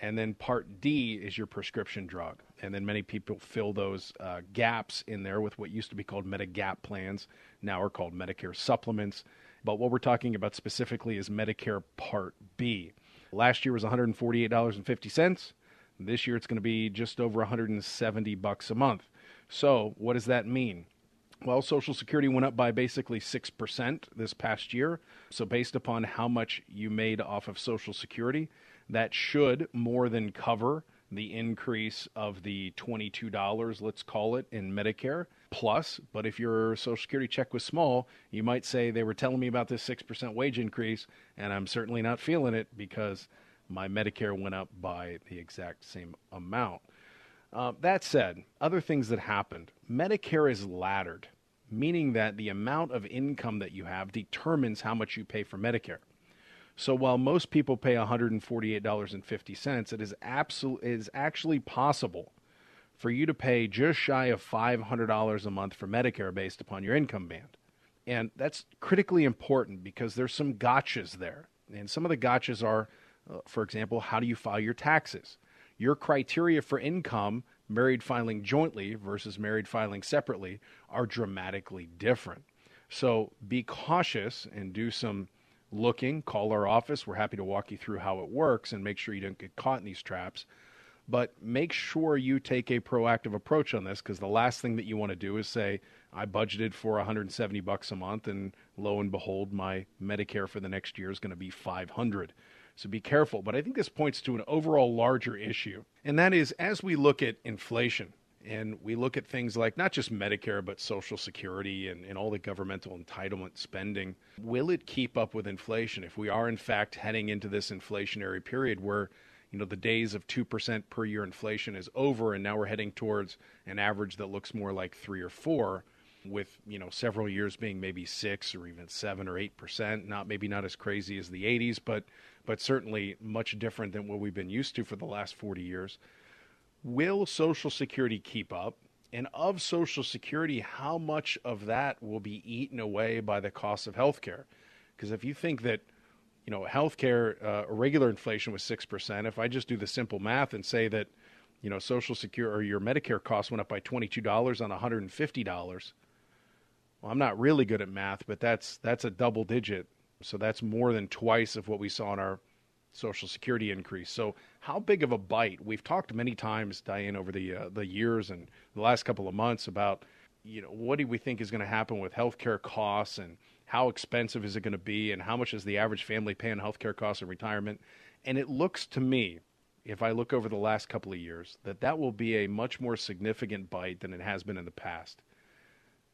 and then Part D is your prescription drug. And then many people fill those uh, gaps in there with what used to be called Medigap plans, now are called Medicare supplements. But what we're talking about specifically is Medicare Part B. Last year was $148.50. This year it's going to be just over 170 bucks a month. So, what does that mean? Well, Social Security went up by basically 6% this past year. So, based upon how much you made off of Social Security, that should more than cover the increase of the $22, let's call it, in Medicare plus. But if your Social Security check was small, you might say they were telling me about this 6% wage increase, and I'm certainly not feeling it because my Medicare went up by the exact same amount. Uh, that said, other things that happened Medicare is laddered, meaning that the amount of income that you have determines how much you pay for Medicare. So while most people pay $148.50, it is absolute it is actually possible for you to pay just shy of $500 a month for Medicare based upon your income band. And that's critically important because there's some gotchas there. And some of the gotchas are, uh, for example, how do you file your taxes? Your criteria for income, married filing jointly versus married filing separately, are dramatically different. So be cautious and do some looking. Call our office. We're happy to walk you through how it works and make sure you don't get caught in these traps but make sure you take a proactive approach on this because the last thing that you want to do is say i budgeted for 170 bucks a month and lo and behold my medicare for the next year is going to be 500 so be careful but i think this points to an overall larger issue and that is as we look at inflation and we look at things like not just Medicare, but Social Security and, and all the governmental entitlement spending. Will it keep up with inflation if we are, in fact, heading into this inflationary period where you know the days of 2% per year inflation is over and now we're heading towards an average that looks more like 3 or 4 with you know several years being maybe 6 or even 7 or 8% not maybe not as crazy as the 80s but but certainly much different than what we've been used to for the last 40 years. Will social security keep up? And of social security how much of that will be eaten away by the cost of health care because if you think that you know, healthcare, uh, regular inflation was 6%. If I just do the simple math and say that, you know, Social Security or your Medicare costs went up by $22 on $150, well, I'm not really good at math, but that's that's a double digit. So that's more than twice of what we saw in our Social Security increase. So how big of a bite? We've talked many times, Diane, over the uh, the years and the last couple of months about, you know, what do we think is going to happen with healthcare costs and how expensive is it going to be and how much is the average family paying healthcare costs in retirement. And it looks to me, if I look over the last couple of years, that that will be a much more significant bite than it has been in the past,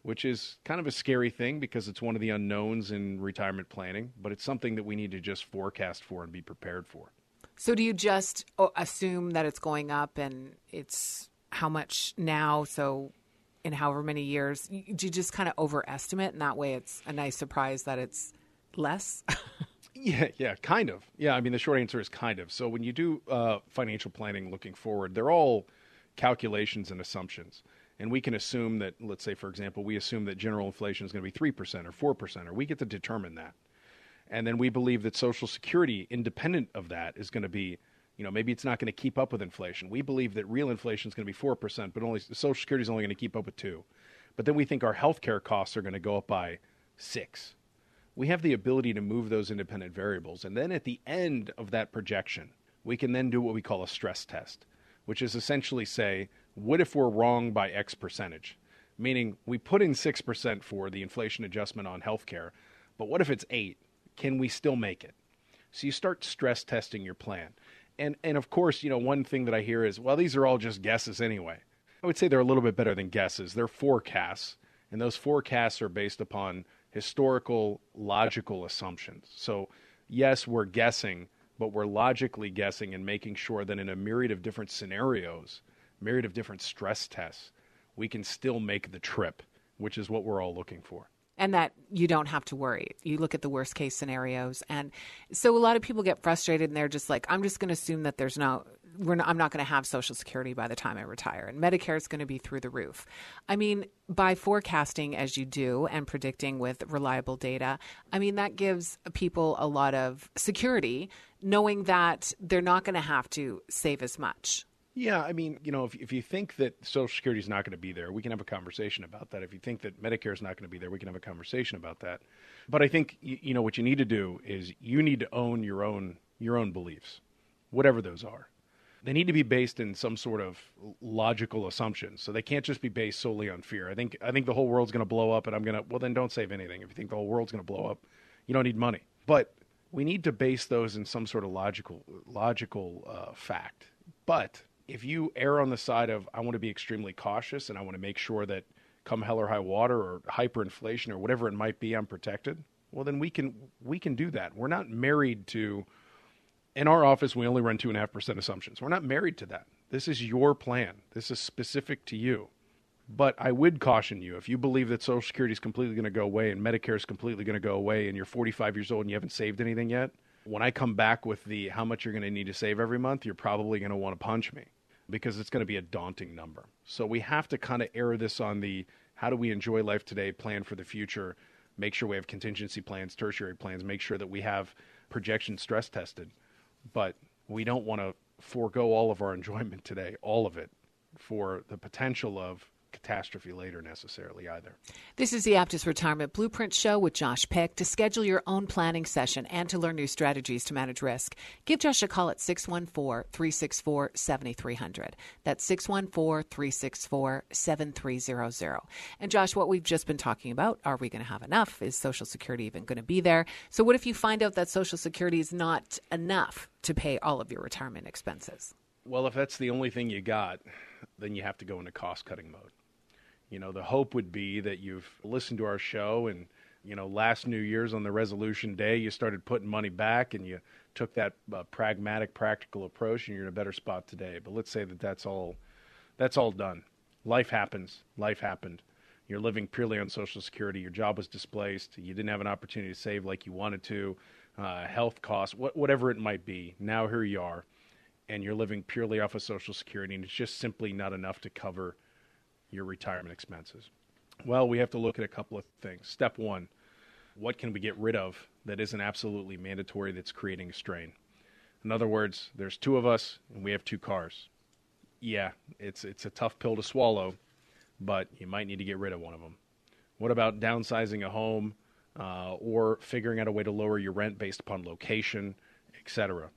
which is kind of a scary thing because it's one of the unknowns in retirement planning, but it's something that we need to just forecast for and be prepared for. So, do you just uh, assume that it's going up and it's how much now? So, in however many years. Do you just kind of overestimate, and that way it's a nice surprise that it's less? Yeah, yeah, kind of. Yeah, I mean, the short answer is kind of. So when you do uh, financial planning looking forward, they're all calculations and assumptions. And we can assume that, let's say, for example, we assume that general inflation is going to be 3% or 4%, or we get to determine that. And then we believe that Social Security, independent of that, is going to be, you know, maybe it's not going to keep up with inflation. We believe that real inflation is going to be 4%, but only Social Security is only going to keep up with 2 But then we think our health care costs are going to go up by 6 we have the ability to move those independent variables. And then at the end of that projection, we can then do what we call a stress test, which is essentially say, what if we're wrong by X percentage? Meaning we put in 6% for the inflation adjustment on healthcare, but what if it's 8? Can we still make it? So you start stress testing your plan. And and of course, you know, one thing that I hear is, well, these are all just guesses anyway. I would say they're a little bit better than guesses. They're forecasts, and those forecasts are based upon historical, logical assumptions. So, yes, we're guessing, but we're logically guessing and making sure that in a myriad of different scenarios, myriad of different stress tests, we can still make the trip, which is what we're all looking for and that you don't have to worry. You look at the worst case scenarios. And so a lot of people get frustrated and they're just like, I'm just going to assume that there's no, not, I'm not going to have Social Security by the time I retire, and Medicare is going to be through the roof. I mean, by forecasting as you do and predicting with reliable data, I mean, that gives people a lot of security knowing that they're not going to have to save as much. Yeah, I mean, you know, if, if you think that Social Security is not going to be there, we can have a conversation about that. If you think that Medicare is not going to be there, we can have a conversation about that. But I think you, you know what you need to do is you need to own your own your own beliefs, whatever those are they need to be based in some sort of logical assumptions. So they can't just be based solely on fear. I think I think the whole world's going to blow up, and I'm going to well then don't save anything. If you think the whole world's going to blow up, you don't need money. But we need to base those in some sort of logical logical uh, fact. But if you err on the side of I want to be extremely cautious and I want to make sure that come hell or high water or hyperinflation or whatever it might be, I'm protected. Well, then we can we can do that. We're not married to in our office, we only run 2.5% assumptions. We're not married to that. This is your plan, this is specific to you. But I would caution you if you believe that Social Security is completely going to go away and Medicare is completely going to go away and you're 45 years old and you haven't saved anything yet, when I come back with the how much you're going to need to save every month, you're probably going to want to punch me because it's going to be a daunting number. So we have to kind of err this on the how do we enjoy life today, plan for the future, make sure we have contingency plans, tertiary plans, make sure that we have projections stress tested but we don't want to forego all of our enjoyment today, all of it, for the potential of catastrophe later necessarily either. This is the Aptus Retirement Blueprint Show with Josh Pick. To schedule your own planning session and to learn new strategies to manage risk, give Josh a call at 614 364 7300. That's 614 364 7300. And Josh, what we've just been talking about are we going to have enough? Is Social Security even going to be there? So, what if you find out that Social Security is not enough to pay all of your retirement expenses? Well, if that's the only thing you got, then you have to go into cost cutting mode. You know, the hope would be that you've listened to our show and, you know, last New Year's on the resolution day, you started putting money back and you took that uh, pragmatic, practical approach and you're in a better spot today. But let's say that that's all, that's all done. Life happens. Life happened. You're living purely on Social Security. Your job was displaced. You didn't have an opportunity to save like you wanted to. Uh, health costs, wh- whatever it might be. Now here you are, and you're living purely off of Social Security, and it's just simply not enough to cover your retirement expenses? Well, we have to look at a couple of things. Step one what can we get rid of that isn't absolutely mandatory that's creating a strain? In other words, there's two of us and we have two cars. Yeah, it's it's a tough pill to swallow, but you might need to get rid of one of them. What about downsizing a home uh, or figuring out a way to lower your rent based upon location, etc.?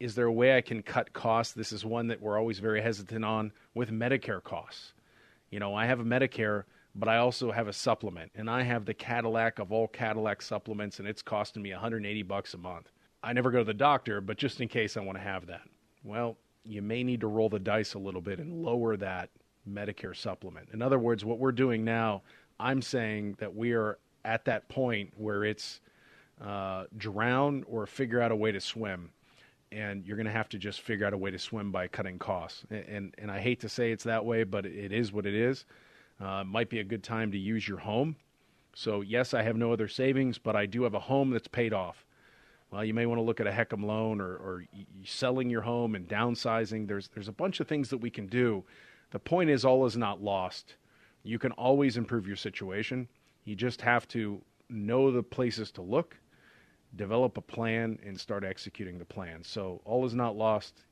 Is there a way I can cut costs? This is one that we're always very hesitant on with Medicare costs. You know, I have a Medicare, but I also have a supplement, and I have the Cadillac of all Cadillac supplements, and it's costing me 180 bucks a month. I never go to the doctor, but just in case I want to have that. Well, you may need to roll the dice a little bit and lower that Medicare supplement. In other words, what we're doing now, I'm saying that we are at that point where it's uh, drown or figure out a way to swim and you're going to have to just figure out a way to swim by cutting costs. And, and, and I hate to say it's that way, but it is what it is. Uh, might be a good time to use your home. So, yes, I have no other savings, but I do have a home that's paid off. Well, you may want to look at a HECM loan or, or selling your home and downsizing. There's, there's a bunch of things that we can do. The point is, all is not lost. You can always improve your situation. You just have to know the places to look, develop a plan, and start executing the plan. So, all is not lost.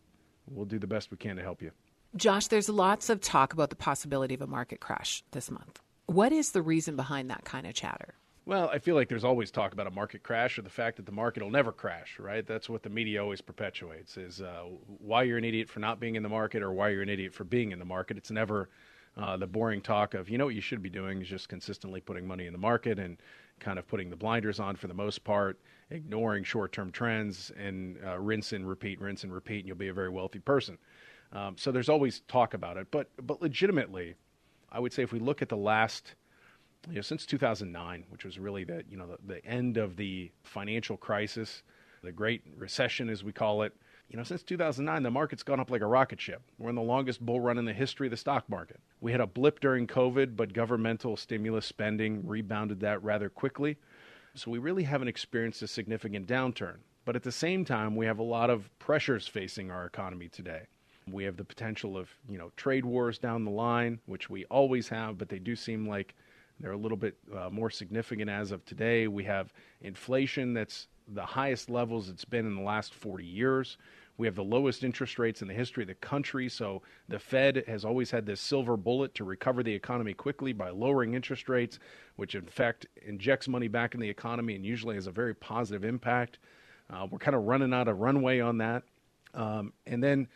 We'll do the best we can to help you. Josh, there's lots of talk about the possibility of a market crash this month. What is the reason behind that kind of chatter? Well, I feel like there's always talk about a market crash or the fact that the market will never crash, right? That's what the media always perpetuates is uh, why you're an idiot for not being in the market or why you're an idiot for being in the market. It's never uh, the boring talk of, you know, what you should be doing is just consistently putting money in the market and kind of putting the blinders on for the most part, ignoring short term trends and uh, rinse and repeat, rinse and repeat, and you'll be a very wealthy person. Um, so there's always talk about it. But, but legitimately, I would say if we look at the last – you know, since 2009, which was really the you know the, the end of the financial crisis, the Great Recession as we call it. You know, since 2009, the market's gone up like a rocket ship. We're in the longest bull run in the history of the stock market. We had a blip during COVID, but governmental stimulus spending rebounded that rather quickly. So we really haven't experienced a significant downturn. But at the same time, we have a lot of pressures facing our economy today. We have the potential of, you know, trade wars down the line, which we always have, but they do seem like they're a little bit uh, more significant as of today. We have inflation that's the highest levels it's been in the last 40 years. We have the lowest interest rates in the history of the country. So the Fed has always had this silver bullet to recover the economy quickly by lowering interest rates, which in fact injects money back in the economy and usually has a very positive impact. Uh, we're kind of running out of runway on that. Um, and then,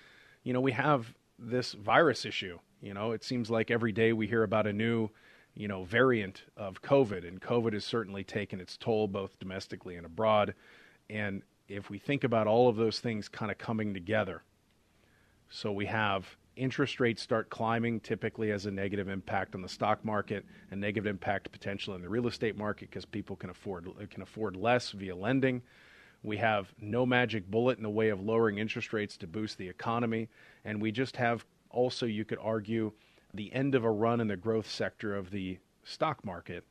you know, we have this virus issue. You know, it seems like every day we hear about a new you know, variant of COVID, and COVID has certainly taken its toll both domestically and abroad. And if we think about all of those things kind of coming together, so we have interest rates start climbing, typically has a negative impact on the stock market, a negative impact potentially in the real estate market because people can afford can afford less via lending. We have no magic bullet in the way of lowering interest rates to boost the economy, and we just have also you could argue the end of a run in the growth sector of the stock market.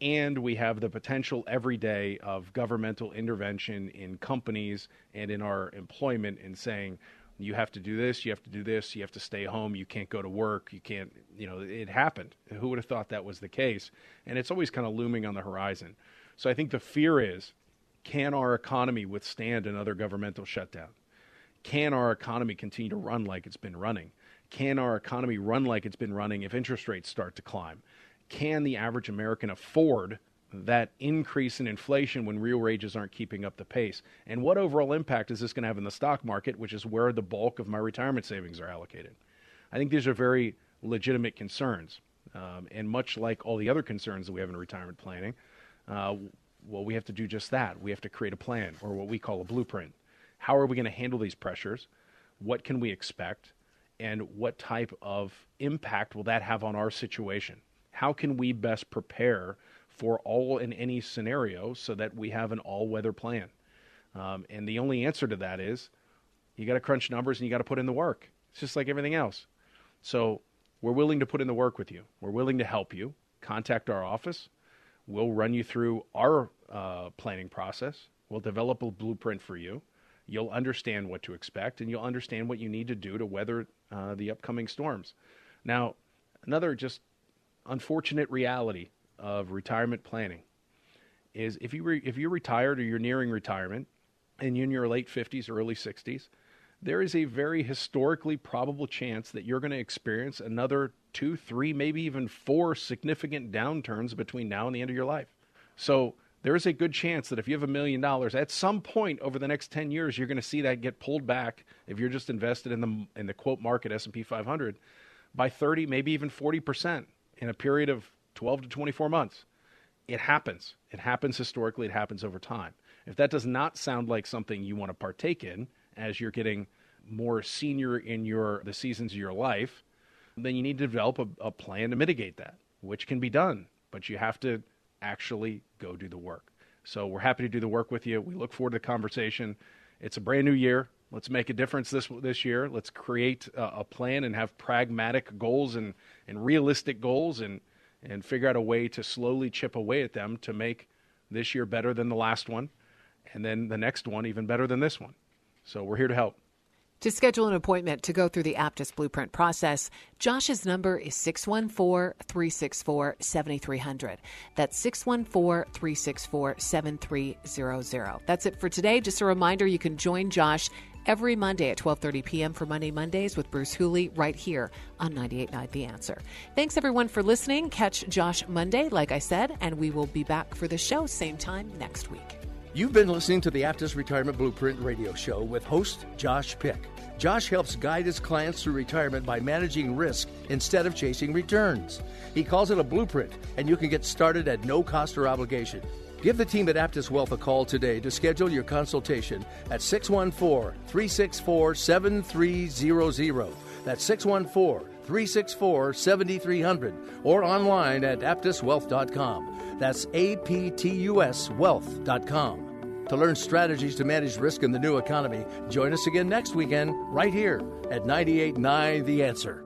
And we have the potential every day of governmental intervention in companies and in our employment in saying, you have to do this, you have to do this, you have to stay home, you can't go to work, you can't, you know, it happened. Who would have thought that was the case? And it's always kind of looming on the horizon. So I think the fear is can our economy withstand another governmental shutdown? Can our economy continue to run like it's been running? Can our economy run like it's been running if interest rates start to climb? Can the average American afford that increase in inflation when real wages aren't keeping up the pace? And what overall impact is this going to have in the stock market, which is where the bulk of my retirement savings are allocated? I think these are very legitimate concerns. Um, and much like all the other concerns that we have in retirement planning, uh, well, we have to do just that. We have to create a plan or what we call a blueprint. How are we going to handle these pressures? What can we expect? and what type of impact will that have on our situation? How can we best prepare for all and any scenario so that we have an all weather plan? Um, and the only answer to that is you got to crunch numbers and you got to put in the work. It's just like everything else. So we're willing to put in the work with you. We're willing to help you. Contact our office. We'll run you through our uh, planning process. We'll develop a blueprint for you. You'll understand what to expect and you'll understand what you need to do to weather uh, the upcoming storms. Now, another just unfortunate reality of retirement planning is if you re- if you're retired or you're nearing retirement and you're in your late 50s or early 60s, there is a very historically probable chance that you're going to experience another two, three, maybe even four significant downturns between now and the end of your life. So there is a good chance that if you have a million dollars, at some point over the next 10 years, you're going to see that get pulled back if you're just invested in the, in the quote market S&P 500 by 30, maybe even 40% in a period of 12 to 24 months. It happens. It happens historically. It happens over time. If that does not sound like something you want to partake in as you're getting more senior in your the seasons of your life, then you need to develop a, a plan to mitigate that, which can be done. But you have to actually go do the work. So we're happy to do the work with you. We look forward to the conversation. It's a brand new year. Let's make a difference this this year. Let's create a, a plan and have pragmatic goals and, and realistic goals and and figure out a way to slowly chip away at them to make this year better than the last one, and then the next one even better than this one. So we're here to help. To schedule an appointment to go through the Aptus Blueprint process, Josh's number is 614 364 7300. That's 614 364 7300. That's it for today. Just a reminder you can join Josh every Monday at 12:30 p.m. for Money Mondays with Bruce Hooley right here on 98.9 The Answer. Thanks everyone for listening. Catch Josh Monday, like I said, and we will be back for the show same time next week. You've been listening to the Aptus Retirement Blueprint radio show with host Josh Pick. Josh helps guide his clients through retirement by managing risk instead of chasing returns. He calls it a blueprint, and you can get started at no cost or obligation. Give the team at Aptus Wealth a call today to schedule your consultation at 614 364 7300. That's 614 364 7300 or online at aptuswealth.com. That's A P T U S wealth.com. To learn strategies to manage risk in the new economy, join us again next weekend right here at 989 The Answer.